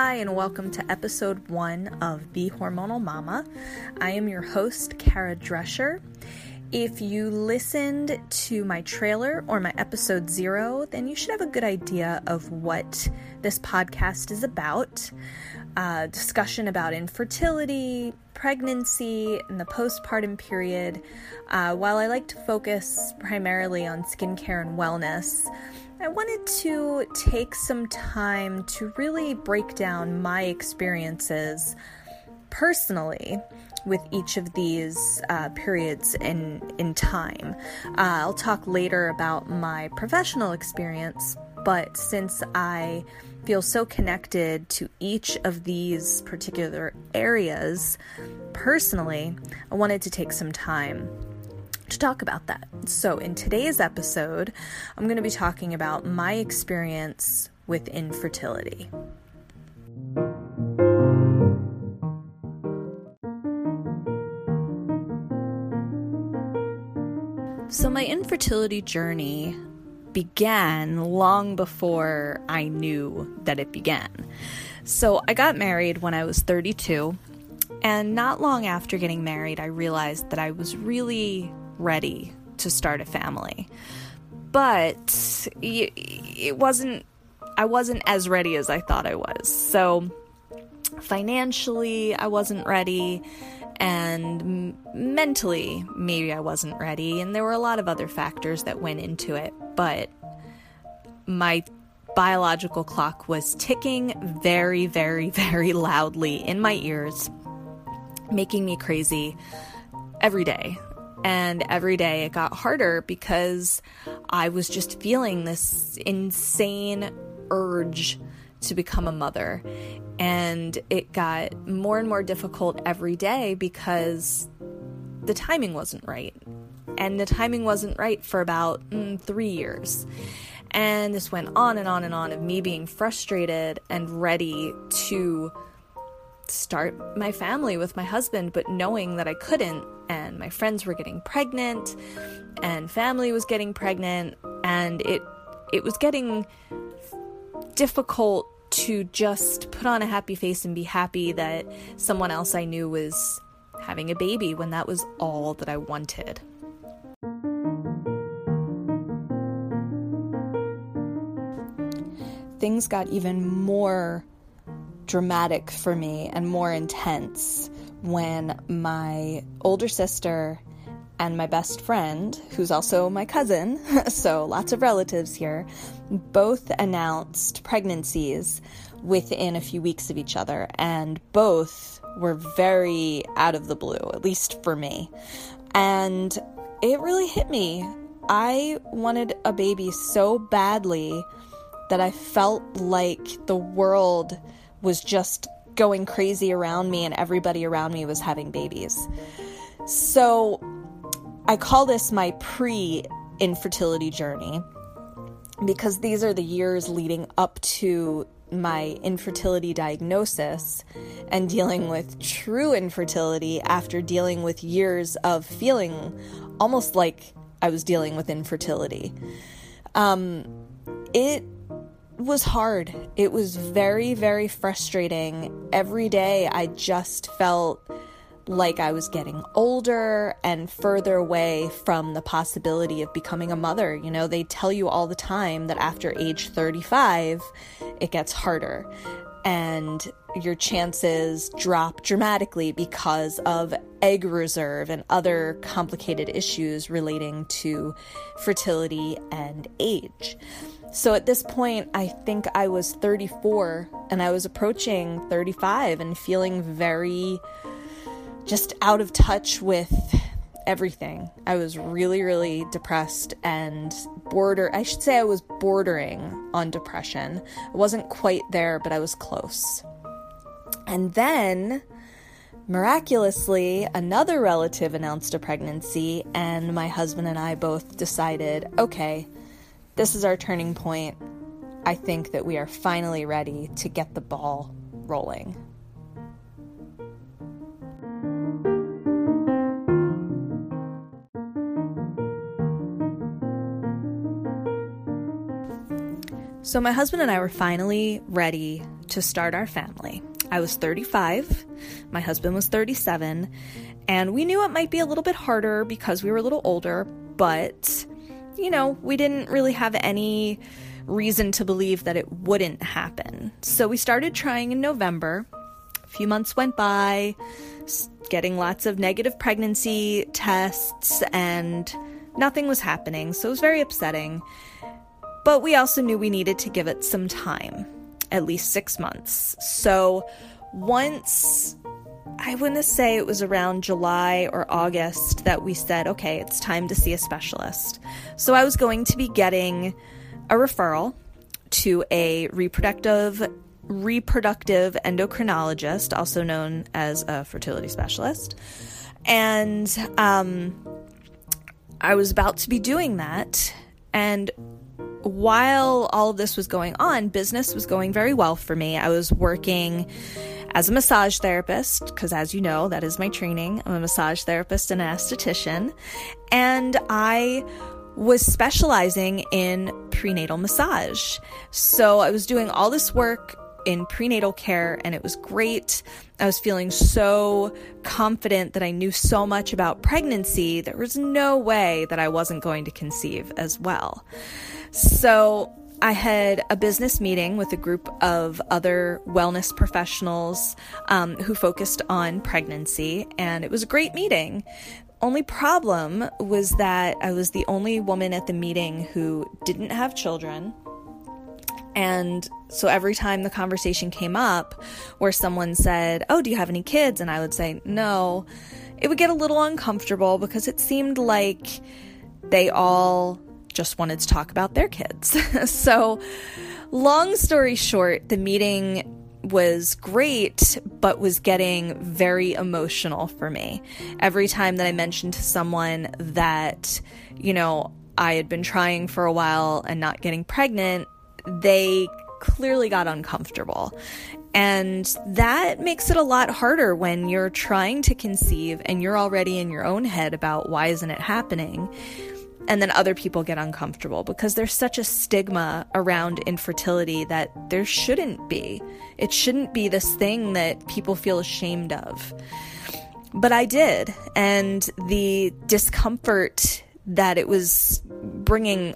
Hi, and welcome to episode one of The Hormonal Mama. I am your host, Kara Drescher. If you listened to my trailer or my episode zero, then you should have a good idea of what this podcast is about. Uh, discussion about infertility, pregnancy, and the postpartum period. Uh, while I like to focus primarily on skincare and wellness, I wanted to take some time to really break down my experiences personally with each of these uh, periods in in time. Uh, I'll talk later about my professional experience, but since I feel so connected to each of these particular areas personally, I wanted to take some time to talk about that. So, in today's episode, I'm going to be talking about my experience with infertility. So, my infertility journey began long before I knew that it began. So, I got married when I was 32, and not long after getting married, I realized that I was really ready to start a family. But it wasn't, I wasn't as ready as I thought I was. So financially, I wasn't ready. And mentally, maybe I wasn't ready. And there were a lot of other factors that went into it. But my biological clock was ticking very, very, very loudly in my ears, making me crazy every day. And every day it got harder because I was just feeling this insane urge to become a mother. And it got more and more difficult every day because the timing wasn't right. And the timing wasn't right for about mm, three years. And this went on and on and on of me being frustrated and ready to start my family with my husband, but knowing that I couldn't, and my friends were getting pregnant, and family was getting pregnant, and it it was getting difficult to just put on a happy face and be happy that someone else I knew was having a baby when that was all that I wanted. Things got even more dramatic for me and more intense when my older sister and my best friend, who's also my cousin, so lots of relatives here, both announced pregnancies within a few weeks of each other, and both were very out of the blue, at least for me. And it really hit me. I wanted a baby so badly that I felt like the world was just going crazy around me and everybody around me was having babies. So I call this my pre infertility journey because these are the years leading up to my infertility diagnosis and dealing with true infertility after dealing with years of feeling almost like I was dealing with infertility. Um, it was hard. It was very, very frustrating. Every day I just felt like I was getting older and further away from the possibility of becoming a mother. You know, they tell you all the time that after age 35, it gets harder and your chances drop dramatically because of egg reserve and other complicated issues relating to fertility and age. So at this point, I think I was 34 and I was approaching 35 and feeling very just out of touch with everything. I was really, really depressed and border, I should say I was bordering on depression. I wasn't quite there, but I was close. And then miraculously, another relative announced a pregnancy, and my husband and I both decided okay, this is our turning point. I think that we are finally ready to get the ball rolling. So, my husband and I were finally ready to start our family. I was 35, my husband was 37, and we knew it might be a little bit harder because we were a little older, but you know, we didn't really have any reason to believe that it wouldn't happen. So we started trying in November. A few months went by, getting lots of negative pregnancy tests, and nothing was happening. So it was very upsetting. But we also knew we needed to give it some time, at least six months. So once I want to say it was around July or August that we said, okay, it's time to see a specialist. So I was going to be getting a referral to a reproductive reproductive endocrinologist, also known as a fertility specialist. And um, I was about to be doing that. And while all of this was going on, business was going very well for me. I was working as a massage therapist, because as you know, that is my training. I'm a massage therapist and an esthetician. And I was specializing in prenatal massage. So I was doing all this work in prenatal care and it was great. I was feeling so confident that I knew so much about pregnancy. There was no way that I wasn't going to conceive as well. So I had a business meeting with a group of other wellness professionals um, who focused on pregnancy, and it was a great meeting. Only problem was that I was the only woman at the meeting who didn't have children. And so every time the conversation came up where someone said, Oh, do you have any kids? And I would say, No, it would get a little uncomfortable because it seemed like they all just wanted to talk about their kids. so, long story short, the meeting was great, but was getting very emotional for me. Every time that I mentioned to someone that, you know, I had been trying for a while and not getting pregnant, they clearly got uncomfortable. And that makes it a lot harder when you're trying to conceive and you're already in your own head about why isn't it happening and then other people get uncomfortable because there's such a stigma around infertility that there shouldn't be. It shouldn't be this thing that people feel ashamed of. But I did, and the discomfort that it was bringing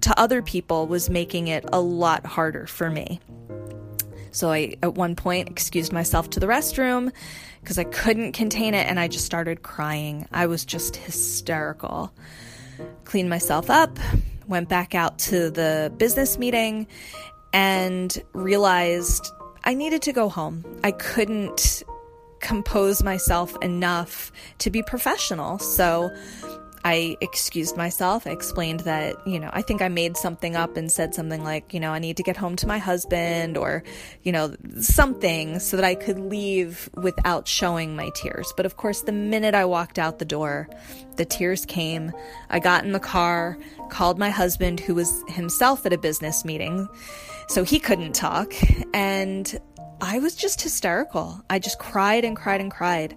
to other people was making it a lot harder for me. So I, at one point, excused myself to the restroom because I couldn't contain it and I just started crying. I was just hysterical cleaned myself up, went back out to the business meeting, and realized I needed to go home. I couldn't compose myself enough to be professional. So I excused myself. I explained that, you know, I think I made something up and said something like, you know, I need to get home to my husband or, you know, something so that I could leave without showing my tears. But of course, the minute I walked out the door, the tears came. I got in the car, called my husband, who was himself at a business meeting, so he couldn't talk. And I was just hysterical. I just cried and cried and cried.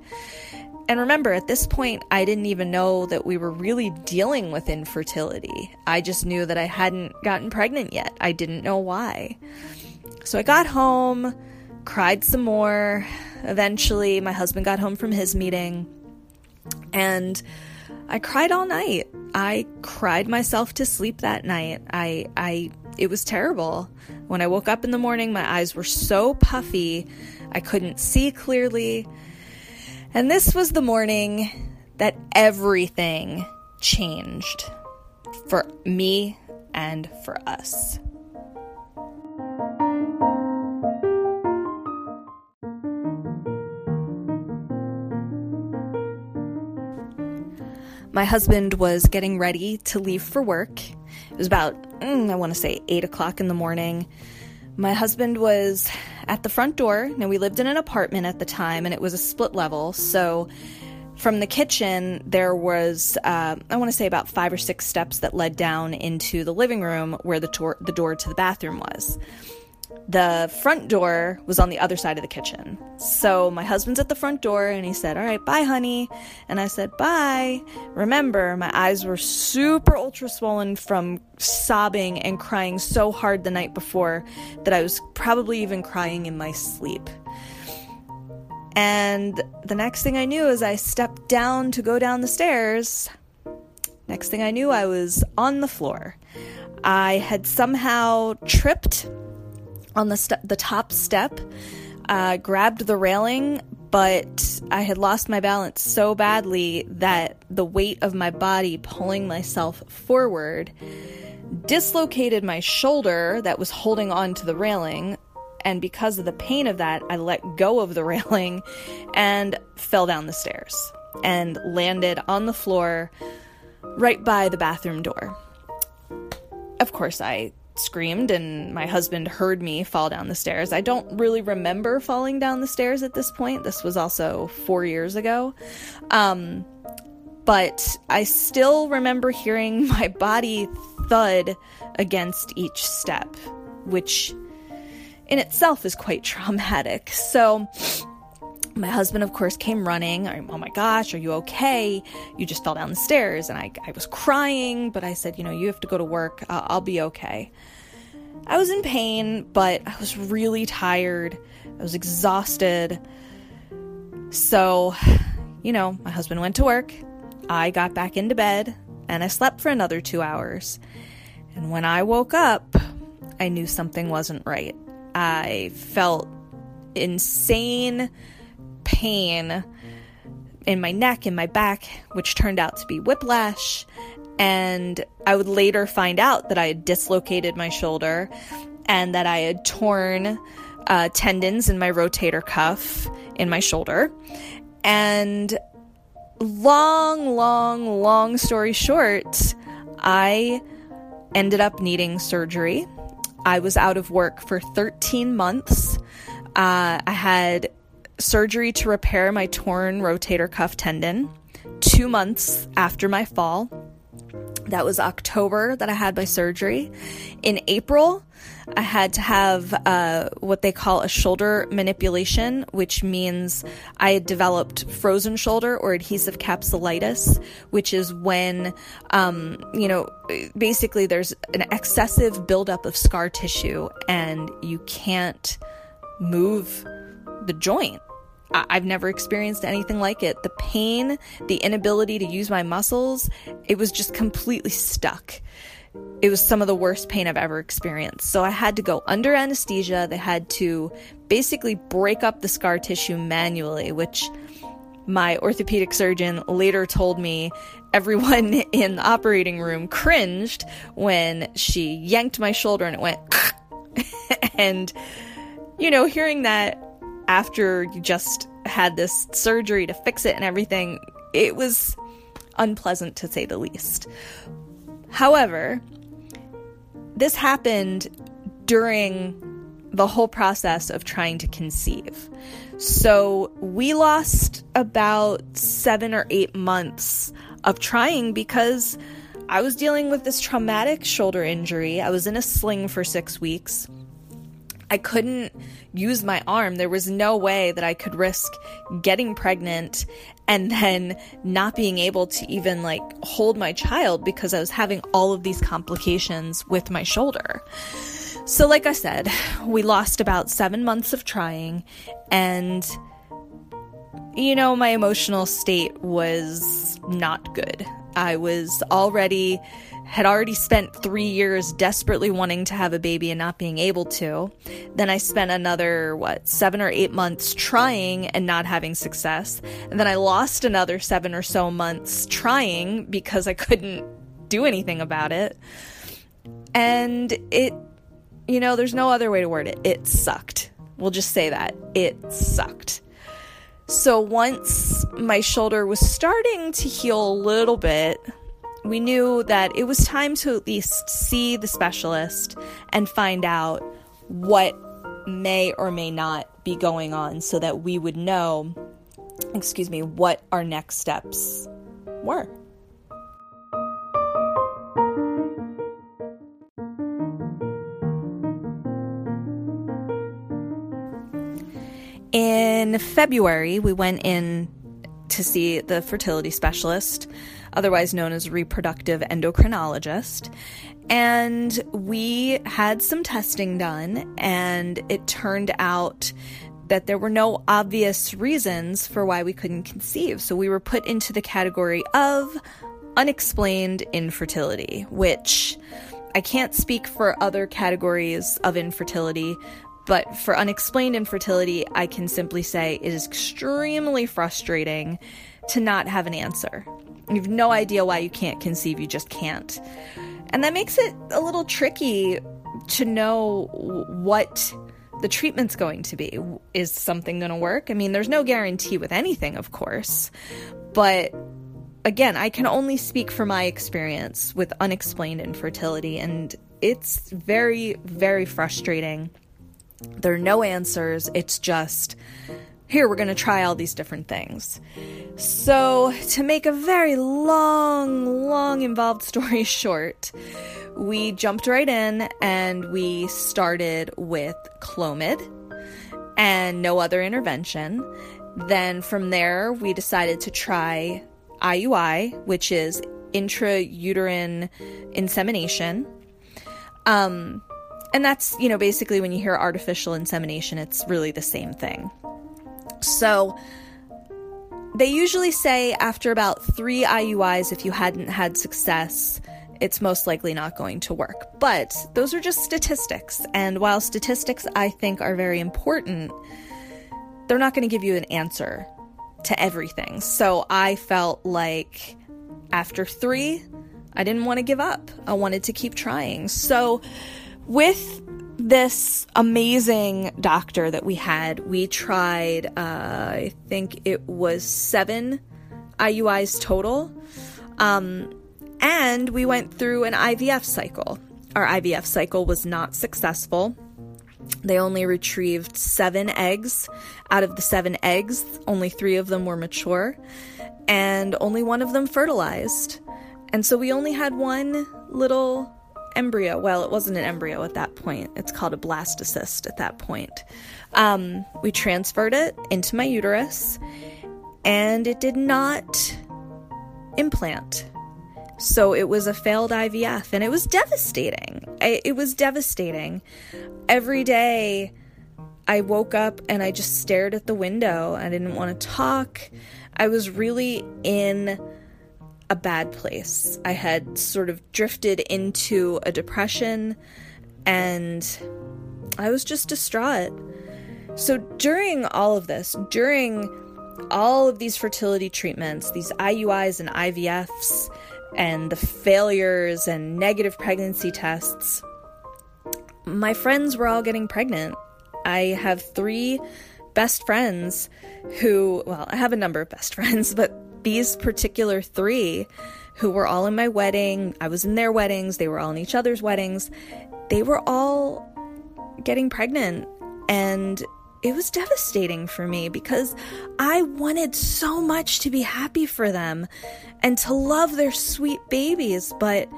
And remember, at this point, I didn't even know that we were really dealing with infertility. I just knew that I hadn't gotten pregnant yet. I didn't know why. So I got home, cried some more. Eventually, my husband got home from his meeting, and I cried all night. I cried myself to sleep that night. I, I, it was terrible. When I woke up in the morning, my eyes were so puffy, I couldn't see clearly. And this was the morning that everything changed for me and for us. My husband was getting ready to leave for work. It was about, mm, I want to say, 8 o'clock in the morning. My husband was at the front door. Now, we lived in an apartment at the time and it was a split level. So, from the kitchen, there was, uh, I want to say, about five or six steps that led down into the living room where the, tor- the door to the bathroom was. The front door was on the other side of the kitchen. So my husband's at the front door and he said, All right, bye, honey. And I said, Bye. Remember, my eyes were super ultra swollen from sobbing and crying so hard the night before that I was probably even crying in my sleep. And the next thing I knew is I stepped down to go down the stairs. Next thing I knew, I was on the floor. I had somehow tripped on the st- the top step, uh, grabbed the railing, but I had lost my balance so badly that the weight of my body pulling myself forward dislocated my shoulder that was holding on to the railing. And because of the pain of that, I let go of the railing and fell down the stairs and landed on the floor right by the bathroom door. Of course, I screamed and my husband heard me fall down the stairs. I don't really remember falling down the stairs at this point. This was also 4 years ago. Um but I still remember hearing my body thud against each step, which in itself is quite traumatic. So my husband, of course, came running. Oh my gosh, are you okay? You just fell down the stairs. And I, I was crying, but I said, you know, you have to go to work. Uh, I'll be okay. I was in pain, but I was really tired. I was exhausted. So, you know, my husband went to work. I got back into bed and I slept for another two hours. And when I woke up, I knew something wasn't right. I felt insane pain in my neck and my back, which turned out to be whiplash. And I would later find out that I had dislocated my shoulder and that I had torn uh, tendons in my rotator cuff in my shoulder. And long, long, long story short, I ended up needing surgery. I was out of work for 13 months. Uh, I had surgery to repair my torn rotator cuff tendon two months after my fall. That was October that I had my surgery. In April, I had to have uh, what they call a shoulder manipulation, which means I had developed frozen shoulder or adhesive capsulitis, which is when, um, you know, basically there's an excessive buildup of scar tissue and you can't move the joint. I've never experienced anything like it. The pain, the inability to use my muscles, it was just completely stuck. It was some of the worst pain I've ever experienced. So I had to go under anesthesia. They had to basically break up the scar tissue manually, which my orthopedic surgeon later told me everyone in the operating room cringed when she yanked my shoulder and it went. and, you know, hearing that after you just had this surgery to fix it and everything, it was unpleasant to say the least. However, this happened during the whole process of trying to conceive. So we lost about seven or eight months of trying because I was dealing with this traumatic shoulder injury. I was in a sling for six weeks. I couldn't use my arm. There was no way that I could risk getting pregnant and then not being able to even like hold my child because I was having all of these complications with my shoulder. So, like I said, we lost about seven months of trying, and you know, my emotional state was not good. I was already had already spent three years desperately wanting to have a baby and not being able to. Then I spent another, what, seven or eight months trying and not having success. And then I lost another seven or so months trying because I couldn't do anything about it. And it, you know, there's no other way to word it. It sucked. We'll just say that. It sucked. So once my shoulder was starting to heal a little bit, we knew that it was time to at least see the specialist and find out what may or may not be going on so that we would know, excuse me, what our next steps were. In February, we went in to see the fertility specialist, otherwise known as reproductive endocrinologist. And we had some testing done, and it turned out that there were no obvious reasons for why we couldn't conceive. So we were put into the category of unexplained infertility, which I can't speak for other categories of infertility, but for unexplained infertility, I can simply say it is extremely frustrating to not have an answer. You have no idea why you can't conceive, you just can't. And that makes it a little tricky to know what the treatment's going to be. Is something going to work? I mean, there's no guarantee with anything, of course, but again, I can only speak from my experience with unexplained infertility, and it's very, very frustrating. There are no answers. It's just, here, we're going to try all these different things. So, to make a very long, long, involved story short, we jumped right in and we started with Clomid and no other intervention. Then from there, we decided to try IUI, which is intrauterine insemination. Um, and that's, you know, basically when you hear artificial insemination, it's really the same thing. So they usually say after about three IUIs, if you hadn't had success, it's most likely not going to work. But those are just statistics. And while statistics I think are very important, they're not going to give you an answer to everything. So I felt like after three, I didn't want to give up. I wanted to keep trying. So with this amazing doctor that we had, we tried, uh, I think it was seven IUIs total. Um, and we went through an IVF cycle. Our IVF cycle was not successful. They only retrieved seven eggs. Out of the seven eggs, only three of them were mature, and only one of them fertilized. And so we only had one little embryo. Well, it wasn't an embryo at that point, it's called a blastocyst at that point. Um, we transferred it into my uterus, and it did not implant. So it was a failed IVF and it was devastating. It was devastating. Every day I woke up and I just stared at the window. I didn't want to talk. I was really in a bad place. I had sort of drifted into a depression and I was just distraught. So during all of this, during all of these fertility treatments, these IUIs and IVFs, and the failures and negative pregnancy tests, my friends were all getting pregnant. I have three best friends who, well, I have a number of best friends, but these particular three who were all in my wedding, I was in their weddings, they were all in each other's weddings, they were all getting pregnant. And it was devastating for me because I wanted so much to be happy for them and to love their sweet babies, but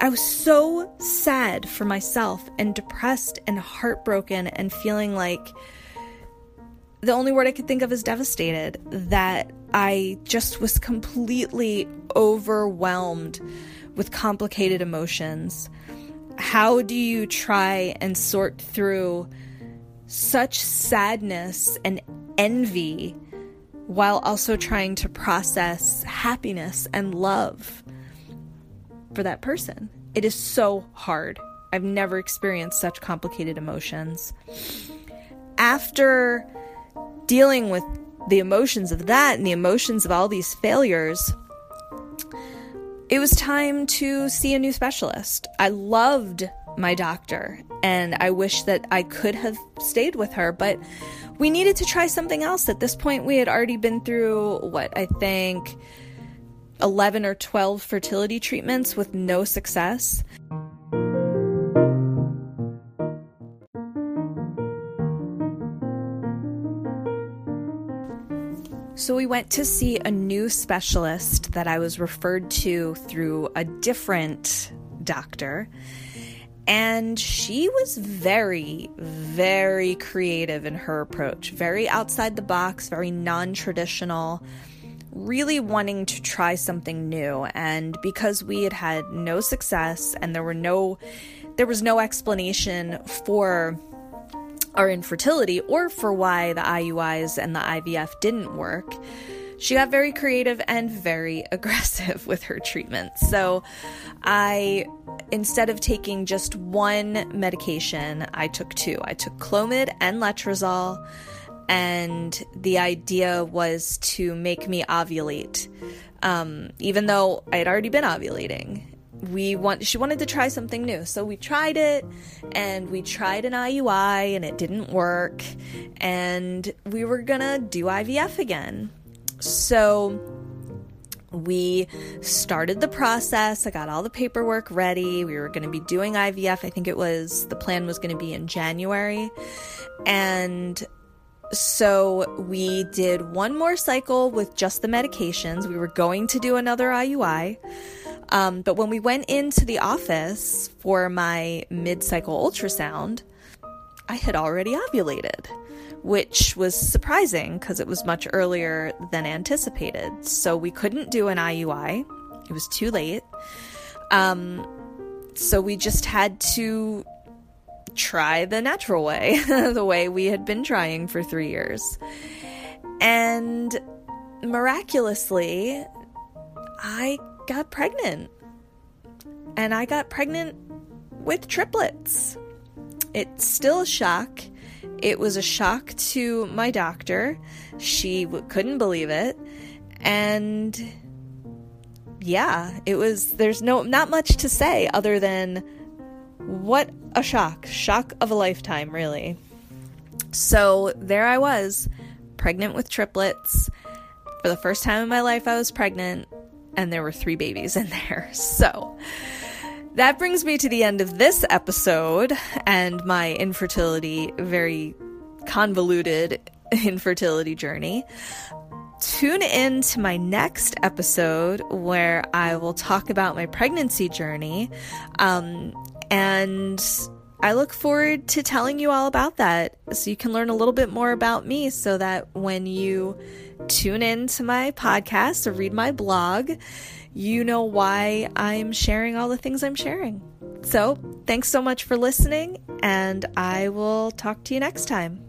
I was so sad for myself and depressed and heartbroken and feeling like the only word I could think of is devastated that I just was completely overwhelmed with complicated emotions. How do you try and sort through such sadness and envy while also trying to process happiness and love for that person. It is so hard. I've never experienced such complicated emotions. After dealing with the emotions of that and the emotions of all these failures, it was time to see a new specialist. I loved my doctor, and I wish that I could have stayed with her, but we needed to try something else. At this point, we had already been through what I think 11 or 12 fertility treatments with no success. So we went to see a new specialist that I was referred to through a different doctor. And she was very, very creative in her approach, very outside the box, very non traditional, really wanting to try something new. And because we had had no success and there were no, there was no explanation for our infertility or for why the IUIs and the IVF didn't work, she got very creative and very aggressive with her treatment. So I, instead of taking just one medication, I took two. I took Clomid and Letrozole, and the idea was to make me ovulate. Um, even though I had already been ovulating, we want she wanted to try something new so we tried it and we tried an IUI and it didn't work and we were gonna do IVF again so we started the process. I got all the paperwork ready. We were going to be doing IVF. I think it was the plan was going to be in January. And so we did one more cycle with just the medications. We were going to do another IUI. Um, but when we went into the office for my mid cycle ultrasound, I had already ovulated which was surprising because it was much earlier than anticipated. So we couldn't do an IUI, it was too late. Um, so we just had to try the natural way, the way we had been trying for three years. And miraculously, I got pregnant. And I got pregnant with triplets. It's still a shock. It was a shock to my doctor. She w- couldn't believe it. And yeah, it was there's no not much to say other than what a shock. Shock of a lifetime, really. So there I was, pregnant with triplets. For the first time in my life I was pregnant and there were 3 babies in there. So that brings me to the end of this episode and my infertility, very convoluted infertility journey. Tune in to my next episode where I will talk about my pregnancy journey. Um, and I look forward to telling you all about that so you can learn a little bit more about me so that when you tune in to my podcast or read my blog, you know why I'm sharing all the things I'm sharing. So, thanks so much for listening, and I will talk to you next time.